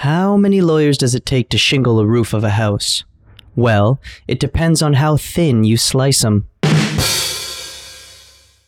How many lawyers does it take to shingle a roof of a house? Well, it depends on how thin you slice 'em.